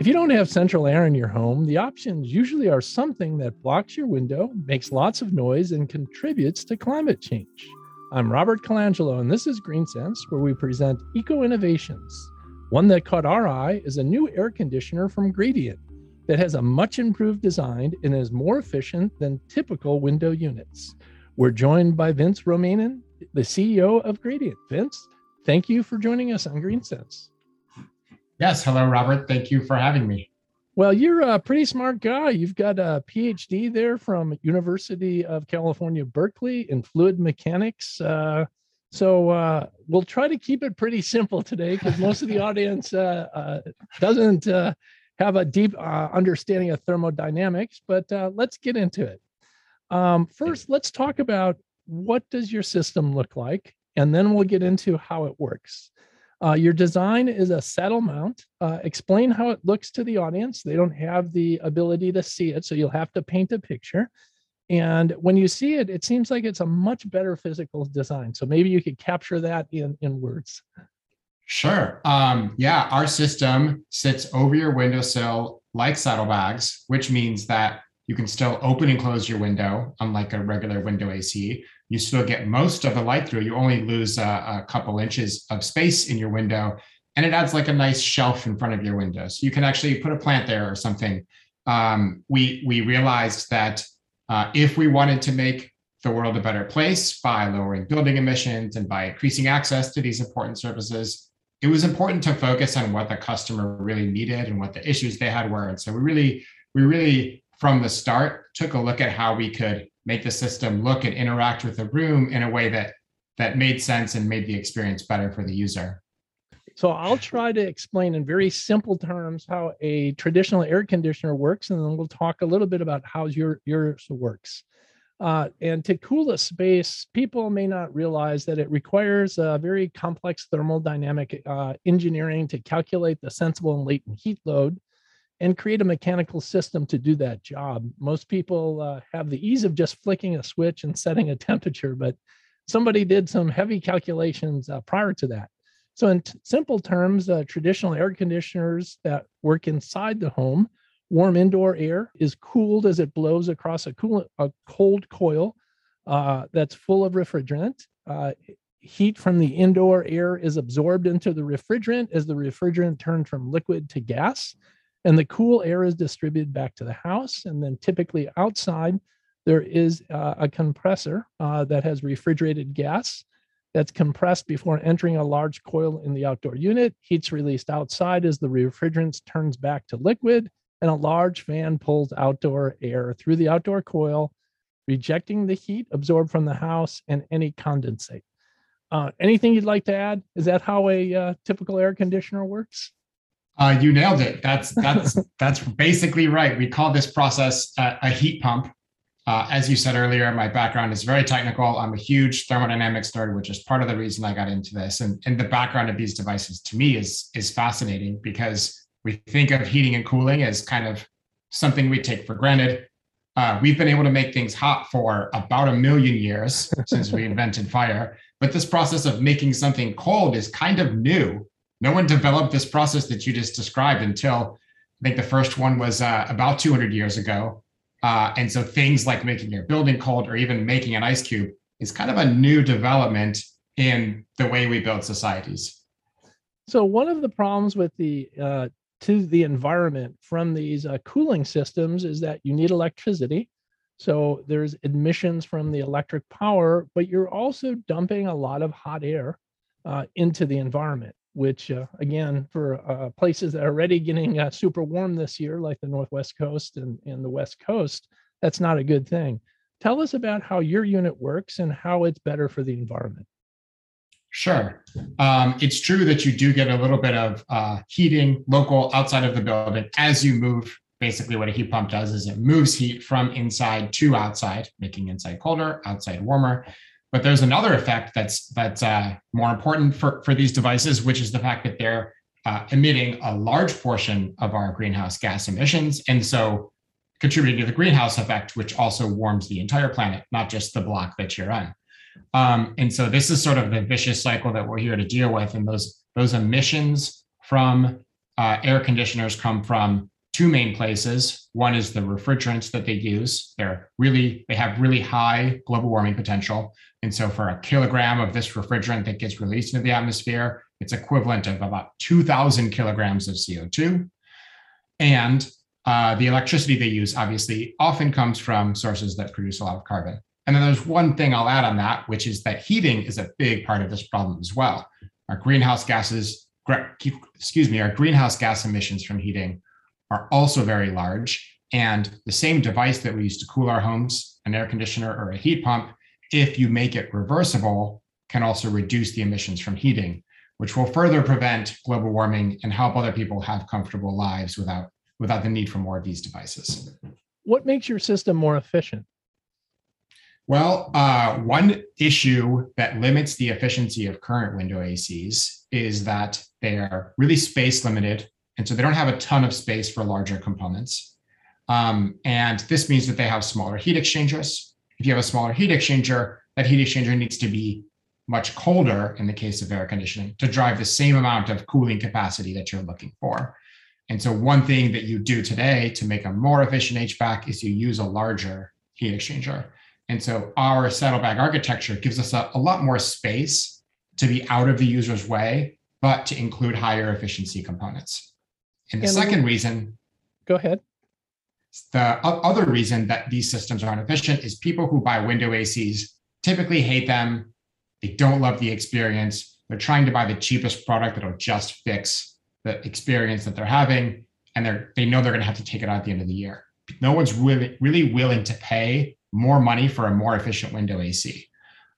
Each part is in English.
If you don't have central air in your home, the options usually are something that blocks your window, makes lots of noise, and contributes to climate change. I'm Robert Colangelo, and this is Green Sense, where we present eco innovations. One that caught our eye is a new air conditioner from Gradient that has a much improved design and is more efficient than typical window units. We're joined by Vince Romanin, the CEO of Gradient. Vince, thank you for joining us on Green Sense. Yes. Hello, Robert. Thank you for having me. Well, you're a pretty smart guy. You've got a PhD there from University of California, Berkeley in fluid mechanics. Uh, so uh, we'll try to keep it pretty simple today because most of the audience uh, uh doesn't uh, have a deep uh, understanding of thermodynamics. But let's get into it. Um, first, let's talk about what does your system look like, and then we'll get into how it works. Uh, your design is a saddle mount. Uh, explain how it looks to the audience. They don't have the ability to see it, so you'll have to paint a picture. And when you see it, it seems like it's a much better physical design. So maybe you could capture that in, in words. Sure. Um, yeah, our system sits over your windowsill like saddlebags, which means that you can still open and close your window, unlike a regular window AC you still get most of the light through. You only lose a, a, couple inches of space in your window, and it adds like a nice shelf in front of your window. So you can actually put a plant there or something. Um, we we realized that uh, if we wanted to make the world a better place by lowering building emissions and by increasing access to these important services, it was important to focus on what the customer really needed and what the issues they had were. And so we really we really from the start took a look at how we could make the system look and interact with the room in a way that that made sense and made the experience better for the user. So I'll try to explain in very simple terms how a traditional air conditioner works, and then we'll talk a little bit about how your yours works. Uh, and to cool a space, people may not realize that it requires a very complex thermodynamic uh, engineering to calculate the sensible and latent heat load and create a mechanical system to do that job. Most people uh, have the ease of just flicking a switch and setting a temperature, but somebody did some heavy calculations uh, prior to that. So, in t- simple terms, uh, traditional air conditioners that work inside the home, warm indoor air is cooled as it blows across a, cool, a cold coil uh, that's full of refrigerant. Uh, heat from the indoor air is absorbed into the refrigerant as the refrigerant turns from liquid to gas and the cool air is distributed back to the house. And then typically outside, there is uh, a compressor uh, that has refrigerated gas that's compressed before entering a large coil in the outdoor unit. Heat's released outside as the refrigerant turns back to liquid, and a large fan pulls outdoor air through the outdoor coil, rejecting the heat absorbed from the house and any condensate. Uh, anything you'd like to add? Is that how a uh, typical air conditioner works? Uh, you nailed it. That's that's that's basically right. We call this process a, a heat pump. Uh, as you said earlier, my background is very technical. I'm a huge thermodynamics nerd, which is part of the reason I got into this. And, and the background of these devices to me is is fascinating because we think of heating and cooling as kind of something we take for granted. Uh, we've been able to make things hot for about a million years since we invented fire. But this process of making something cold is kind of new no one developed this process that you just described until I think the first one was uh, about 200 years ago. Uh, and so things like making your building cold or even making an ice cube is kind of a new development in the way we build societies. So one of the problems with the uh, to the environment from these uh, cooling systems is that you need electricity. So there's emissions from the electric power, but you're also dumping a lot of hot air uh, into the environment which uh, again for uh, places that are already getting uh, super warm this year like the northwest coast and, and the west coast that's not a good thing. Tell us about how your unit works and how it's better for the environment. Sure. Um, it's true that you do get a little bit of uh, heating local outside of the building as you move. Basically what a heat pump does is it moves heat from inside to outside making inside colder outside warmer but there's another effect that's that's uh, more important for, for these devices, which is the fact that they're uh, emitting a large portion of our greenhouse gas emissions, and so contributing to the greenhouse effect, which also warms the entire planet, not just the block that you're on. Um, and so this is sort of the vicious cycle that we're here to deal with, and those those emissions from uh, air conditioners come from two main places. One is the refrigerants that they use. They're really, they have really high global warming potential. And so for a kilogram of this refrigerant that gets released into the atmosphere, it's equivalent of about 2,000 kilograms of CO2. And uh, the electricity they use obviously often comes from sources that produce a lot of carbon. And then there's one thing I'll add on that, which is that heating is a big part of this problem as well. Our greenhouse gases, excuse me, our greenhouse gas emissions from heating are also very large. And the same device that we use to cool our homes, an air conditioner or a heat pump, if you make it reversible, can also reduce the emissions from heating, which will further prevent global warming and help other people have comfortable lives without, without the need for more of these devices. What makes your system more efficient? Well, uh, one issue that limits the efficiency of current window ACs is that they are really space limited. And so they don't have a ton of space for larger components. Um, and this means that they have smaller heat exchangers. If you have a smaller heat exchanger, that heat exchanger needs to be much colder in the case of air conditioning to drive the same amount of cooling capacity that you're looking for. And so one thing that you do today to make a more efficient HVAC is you use a larger heat exchanger. And so our saddlebag architecture gives us a, a lot more space to be out of the user's way, but to include higher efficiency components. And the and second reason, go ahead. The other reason that these systems are inefficient is people who buy window ACs typically hate them. They don't love the experience. They're trying to buy the cheapest product that'll just fix the experience that they're having, and they're they know they're going to have to take it out at the end of the year. No one's really really willing to pay more money for a more efficient window AC.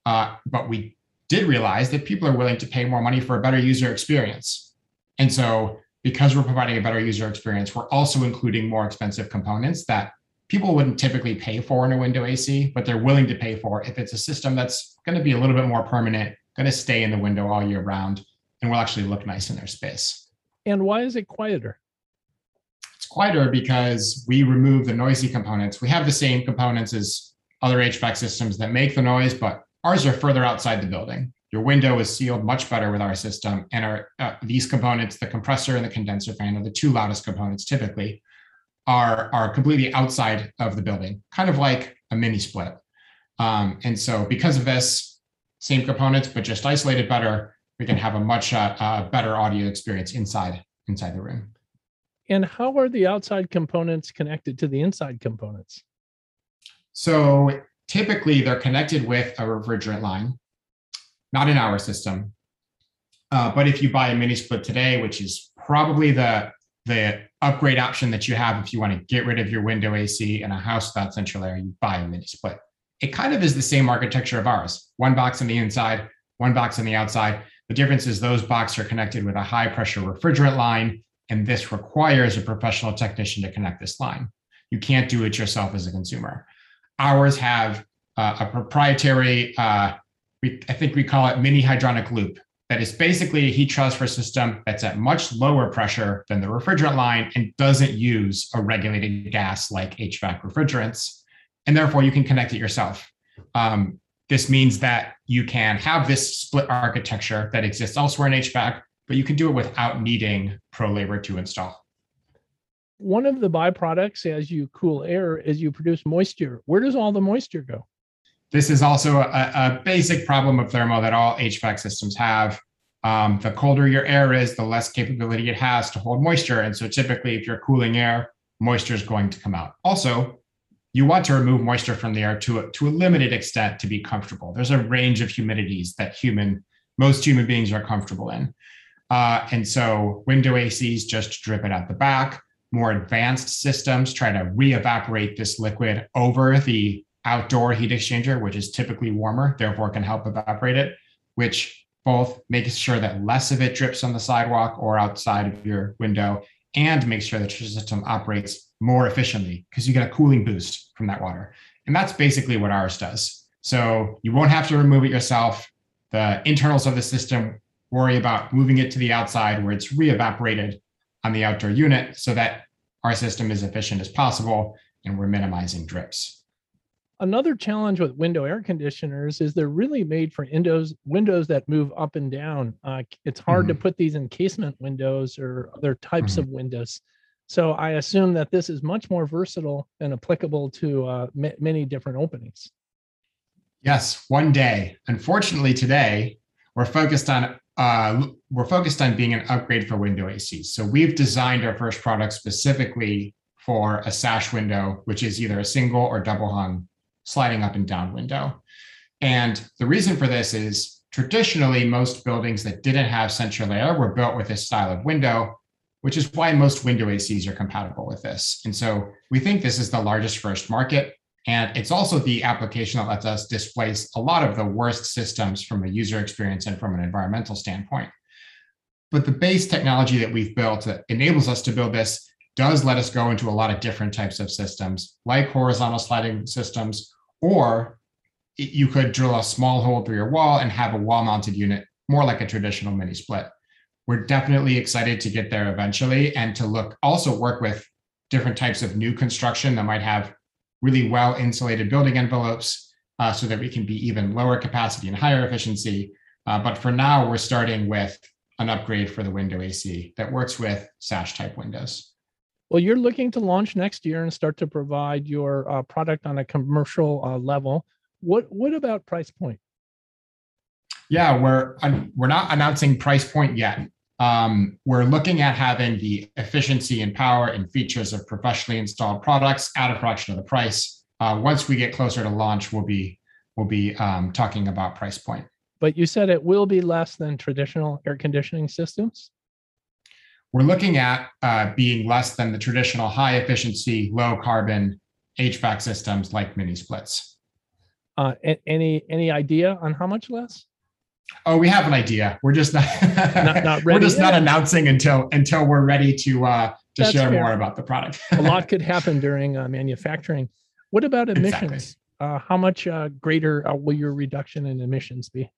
Uh, but we did realize that people are willing to pay more money for a better user experience. And so, because we're providing a better user experience, we're also including more expensive components that people wouldn't typically pay for in a window AC, but they're willing to pay for if it's a system that's going to be a little bit more permanent, going to stay in the window all year round, and will actually look nice in their space. And why is it quieter? It's quieter because we remove the noisy components. We have the same components as other HVAC systems that make the noise, but ours are further outside the building. Your window is sealed much better with our system, and our uh, these components, the compressor and the condenser fan, are the two loudest components typically, are are completely outside of the building, kind of like a mini split. Um, and so, because of this, same components but just isolated better, we can have a much uh, uh, better audio experience inside inside the room. And how are the outside components connected to the inside components? So typically they're connected with a refrigerant line, not in our system. Uh, but if you buy a mini split today, which is probably the the upgrade option that you have if you want to get rid of your window AC in a house without central air, you buy a mini split. It kind of is the same architecture of ours. One box on the inside, one box on the outside. The difference is those boxes are connected with a high pressure refrigerant line and this requires a professional technician to connect this line. You can't do it yourself as a consumer. Ours have uh, a proprietary, uh, we, I think we call it mini hydronic loop, that is basically a heat transfer system that's at much lower pressure than the refrigerant line and doesn't use a regulated gas like HVAC refrigerants. And therefore, you can connect it yourself. Um, this means that you can have this split architecture that exists elsewhere in HVAC, but you can do it without needing pro labor to install. One of the byproducts as you cool air is you produce moisture. Where does all the moisture go? This is also a, a basic problem of thermal that all HVAC systems have. Um, the colder your air is, the less capability it has to hold moisture. And so typically, if you're cooling air, moisture is going to come out. Also, you want to remove moisture from the air to a, to a limited extent to be comfortable. There's a range of humidities that human most human beings are comfortable in. Uh, and so window ACs just drip it out the back. More advanced systems try to re-evaporate this liquid over the outdoor heat exchanger, which is typically warmer, therefore can help evaporate it, which both makes sure that less of it drips on the sidewalk or outside of your window and makes sure that your system operates more efficiently because you get a cooling boost from that water. And that's basically what ours does. So you won't have to remove it yourself. The internals of the system worry about moving it to the outside where it's re-evaporated on the outdoor unit so that our system is efficient as possible and we're minimizing drips. Another challenge with window air conditioners is they're really made for windows windows that move up and down. Uh, it's hard mm-hmm. to put these in casement windows or other types mm-hmm. of windows. So I assume that this is much more versatile and applicable to uh, m- many different openings. Yes, one day. Unfortunately, today we're focused on uh, we're focused on being an upgrade for window AC. So we've designed our first product specifically for a sash window, which is either a single or double hung sliding up and down window. And the reason for this is traditionally most buildings that didn't have central air were built with this style of window, which is why most window ACs are compatible with this. And so we think this is the largest first market. And it's also the application that lets us displace a lot of the worst systems from a user experience and from an environmental standpoint. But the base technology that we've built that enables us to build this does let us go into a lot of different types of systems, like horizontal sliding systems, or you could drill a small hole through your wall and have a wall mounted unit, more like a traditional mini split. We're definitely excited to get there eventually and to look also work with different types of new construction that might have really well insulated building envelopes uh, so that we can be even lower capacity and higher efficiency. Uh, but for now, we're starting with an upgrade for the window AC that works with sash type windows. Well, you're looking to launch next year and start to provide your uh, product on a commercial uh, level. What what about price point? Yeah, we're we're not announcing price point yet. Um, we're looking at having the efficiency and power and features of professionally installed products at a fraction of the price. Uh, once we get closer to launch, we'll be we'll be um, talking about price point. But you said it will be less than traditional air conditioning systems we're looking at uh, being less than the traditional high efficiency, low carbon HVAC systems like mini splits. Uh, any any idea on how much less? Oh, we have an idea. We're just not, not, not we're just yet. not announcing until until we're ready to uh, to That's share fair. more about the product. a lot could happen during uh, manufacturing. What about emissions? Exactly. Uh, how much uh, greater uh, will your reduction in emissions be?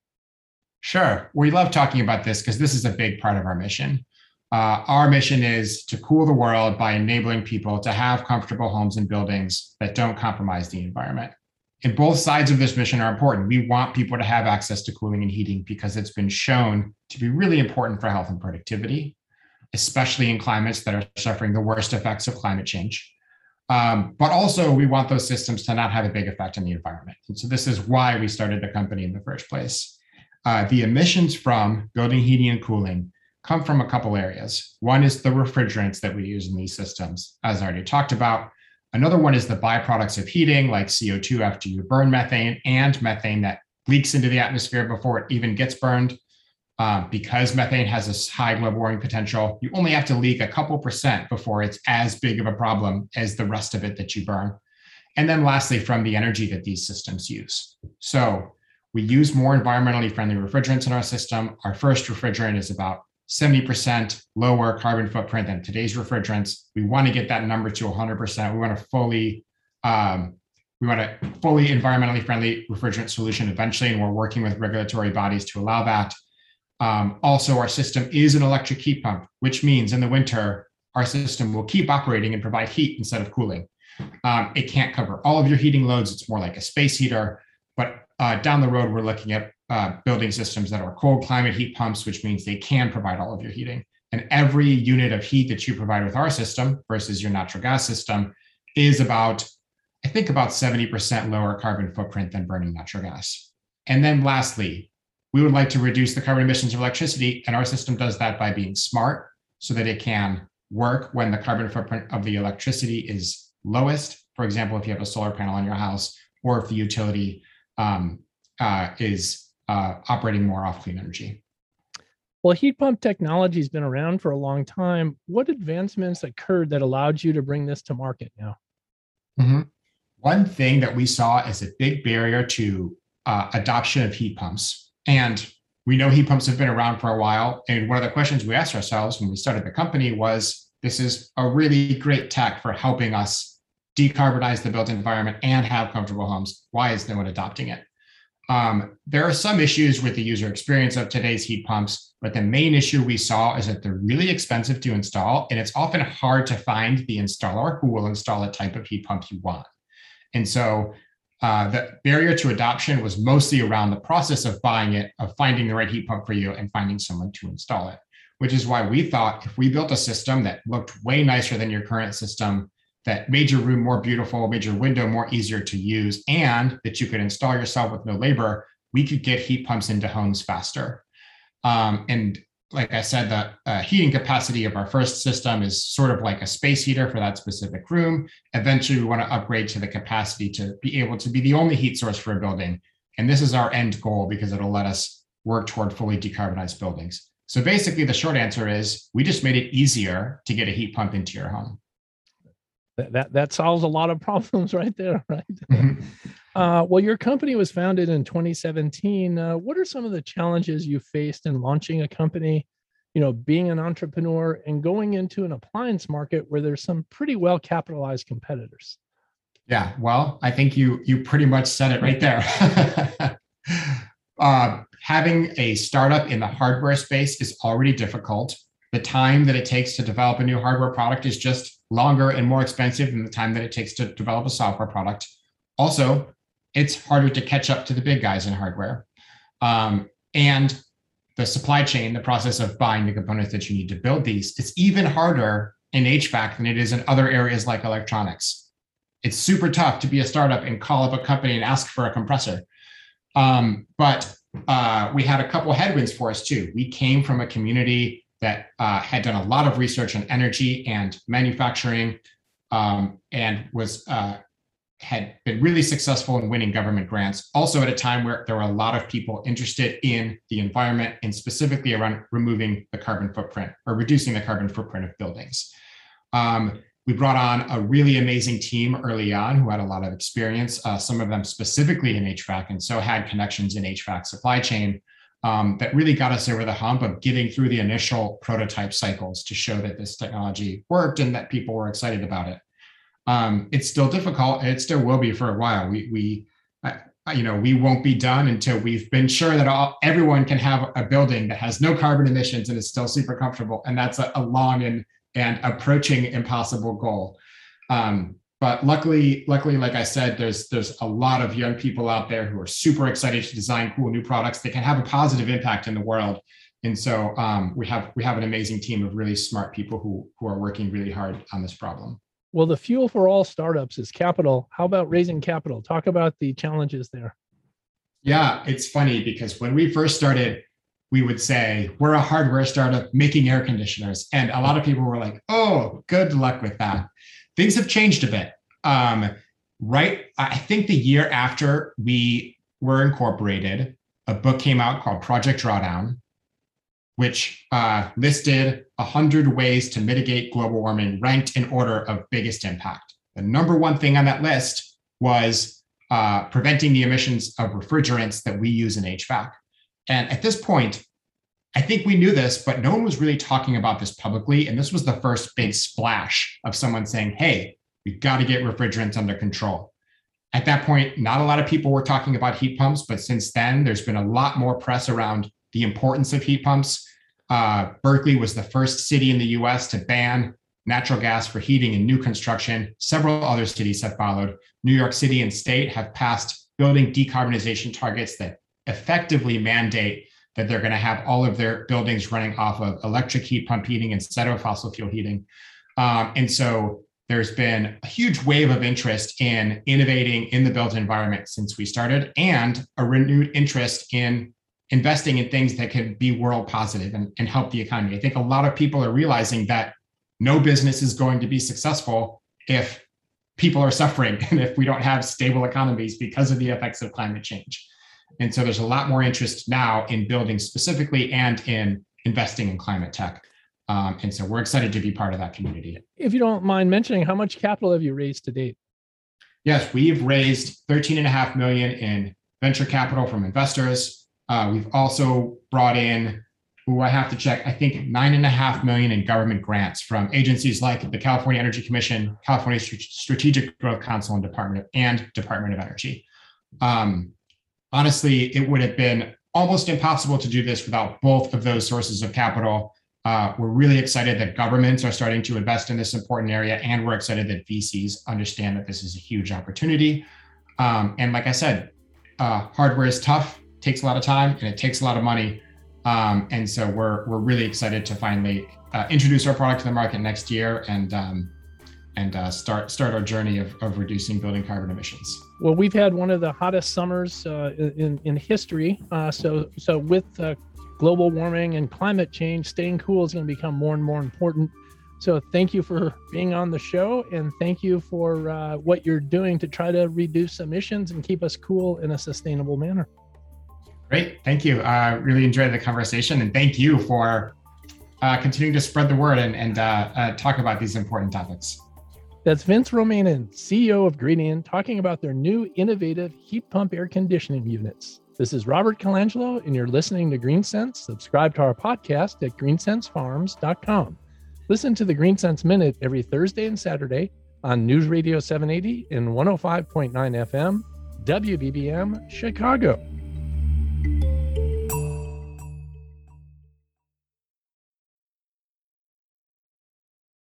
Sure. We love talking about this because this is a big part of our mission. Uh, our mission is to cool the world by enabling people to have comfortable homes and buildings that don't compromise the environment. And both sides of this mission are important. We want people to have access to cooling and heating because it's been shown to be really important for health and productivity, especially in climates that are suffering the worst effects of climate change. Um, but also, we want those systems to not have a big effect on the environment. And so, this is why we started the company in the first place. Uh, the emissions from building heating and cooling come from a couple areas. One is the refrigerants that we use in these systems, as I already talked about. Another one is the byproducts of heating, like CO2 after you burn methane and methane that leaks into the atmosphere before it even gets burned. Uh, because methane has this high global warming potential, you only have to leak a couple percent before it's as big of a problem as the rest of it that you burn. And then lastly, from the energy that these systems use. So we use more environmentally friendly refrigerants in our system. Our first refrigerant is about 70% lower carbon footprint than today's refrigerants. We want to get that number to 100%. We want to fully um, we want a fully environmentally friendly refrigerant solution eventually, and we're working with regulatory bodies to allow that. Um, also, our system is an electric heat pump, which means in the winter, our system will keep operating and provide heat instead of cooling. Um, it can't cover all of your heating loads. It's more like a space heater. But uh, down the road, we're looking at uh, building systems that are cold climate heat pumps, which means they can provide all of your heating. And every unit of heat that you provide with our system versus your natural gas system is about, I think, about 70% lower carbon footprint than burning natural gas. And then lastly, we would like to reduce the carbon emissions of electricity. And our system does that by being smart so that it can work when the carbon footprint of the electricity is lowest. For example, if you have a solar panel on your house, or if the utility um, uh, is uh, operating more off clean energy. Well, heat pump technology has been around for a long time. What advancements occurred that allowed you to bring this to market now? Mm-hmm. One thing that we saw as a big barrier to uh, adoption of heat pumps, and we know heat pumps have been around for a while. And one of the questions we asked ourselves when we started the company was this is a really great tech for helping us decarbonize the built environment and have comfortable homes. Why is no one adopting it? Um, there are some issues with the user experience of today's heat pumps, but the main issue we saw is that they're really expensive to install, and it's often hard to find the installer who will install a type of heat pump you want. And so uh, the barrier to adoption was mostly around the process of buying it, of finding the right heat pump for you, and finding someone to install it. Which is why we thought if we built a system that looked way nicer than your current system, that made your room more beautiful, made your window more easier to use, and that you could install yourself with no labor, we could get heat pumps into homes faster. Um, and like I said, the uh, heating capacity of our first system is sort of like a space heater for that specific room. Eventually, we want to upgrade to the capacity to be able to be the only heat source for a building. And this is our end goal because it'll let us work toward fully decarbonized buildings. So basically, the short answer is we just made it easier to get a heat pump into your home. That that, that solves a lot of problems right there, right? Mm-hmm. Uh, well, your company was founded in 2017. Uh, what are some of the challenges you faced in launching a company? You know, being an entrepreneur and going into an appliance market where there's some pretty well capitalized competitors. Yeah, well, I think you you pretty much said it right there. uh, having a startup in the hardware space is already difficult. The time that it takes to develop a new hardware product is just longer and more expensive than the time that it takes to develop a software product. Also, it's harder to catch up to the big guys in hardware. Um, and the supply chain, the process of buying the components that you need to build these, it's even harder in HVAC than it is in other areas like electronics. It's super tough to be a startup and call up a company and ask for a compressor. Um, but uh, we had a couple headwinds for us too. We came from a community that uh, had done a lot of research on energy and manufacturing um, and was uh, had been really successful in winning government grants, also at a time where there were a lot of people interested in the environment and specifically around removing the carbon footprint or reducing the carbon footprint of buildings. Um, we brought on a really amazing team early on who had a lot of experience, uh, some of them specifically in HVAC, and so had connections in HVAC supply chain um, that really got us over the hump of getting through the initial prototype cycles to show that this technology worked and that people were excited about it um, it's still difficult it still will be for a while. We, we, you know, we won't be done until we've been sure that all, everyone can have a building that has no carbon emissions and is still super comfortable. And that's a, a long and, and approaching impossible goal. Um, but luckily, luckily, like I said, there's there's a lot of young people out there who are super excited to design cool new products that can have a positive impact in the world. And so um, we have we have an amazing team of really smart people who who are working really hard on this problem. Well, the fuel for all startups is capital. How about raising capital? Talk about the challenges there. Yeah, it's funny because when we first started, we would say, we're a hardware startup making air conditioners. And a lot of people were like, oh, good luck with that. Things have changed a bit. Um, right, I think the year after we were incorporated, a book came out called Project Drawdown which uh, listed 100 ways to mitigate global warming, ranked in order of biggest impact. The number one thing on that list was uh, preventing the emissions of refrigerants that we use in HVAC. And at this point, I think we knew this, but no one was really talking about this publicly. And this was the first big splash of someone saying, hey, we've got to get refrigerants under control. At that point, not a lot of people were talking about heat pumps, but since then, there's been a lot more press around the importance of heat pumps. Uh, Berkeley was the first city in the US to ban natural gas for heating in new construction. Several other cities have followed. New York City and state have passed building decarbonization targets that effectively mandate that they're going to have all of their buildings running off of electric heat pump heating instead of fossil fuel heating. Um, and so there's been a huge wave of interest in innovating in the built environment since we started and a renewed interest in investing in things that can be world positive and, and help the economy. I think a lot of people are realizing that no business is going to be successful if people are suffering and if we don't have stable economies because of the effects of climate change. And so there's a lot more interest now in building specifically and in investing in climate tech. Um, and so we're excited to be part of that community. If you don't mind mentioning, how much capital have you raised to date? Yes, we've raised 13 and a half million in venture capital from investors. Uh, we've also brought in, who I have to check, I think nine and a half million in government grants from agencies like the California Energy Commission, California Strategic Growth Council, and Department of, and Department of Energy. Um, honestly, it would have been almost impossible to do this without both of those sources of capital. Uh, we're really excited that governments are starting to invest in this important area, and we're excited that VCs understand that this is a huge opportunity. Um, and like I said, uh, hardware is tough, takes a lot of time, and it takes a lot of money. Um, and so we're we're really excited to finally uh, introduce our product to the market next year and um, and uh, start start our journey of, of reducing building carbon emissions. Well, we've had one of the hottest summers uh, in in history. Uh, so so with uh, global warming and climate change, staying cool is going to become more and more important. So thank you for being on the show, and thank you for uh, what you're doing to try to reduce emissions and keep us cool in a sustainable manner. Great, thank you. I really enjoyed the conversation, and thank you for uh, continuing to spread the word and, and uh, talk about these important topics. That's Vince Romanin, CEO of Gradient, talking about their new innovative heat pump air conditioning units. This is Robert Colangelo, and you're listening to GreenSense. Subscribe to our podcast at greensensefarms.com. Listen to the GreenSense Minute every Thursday and Saturday on News Radio 780 and 105.9 FM, WBBM, Chicago.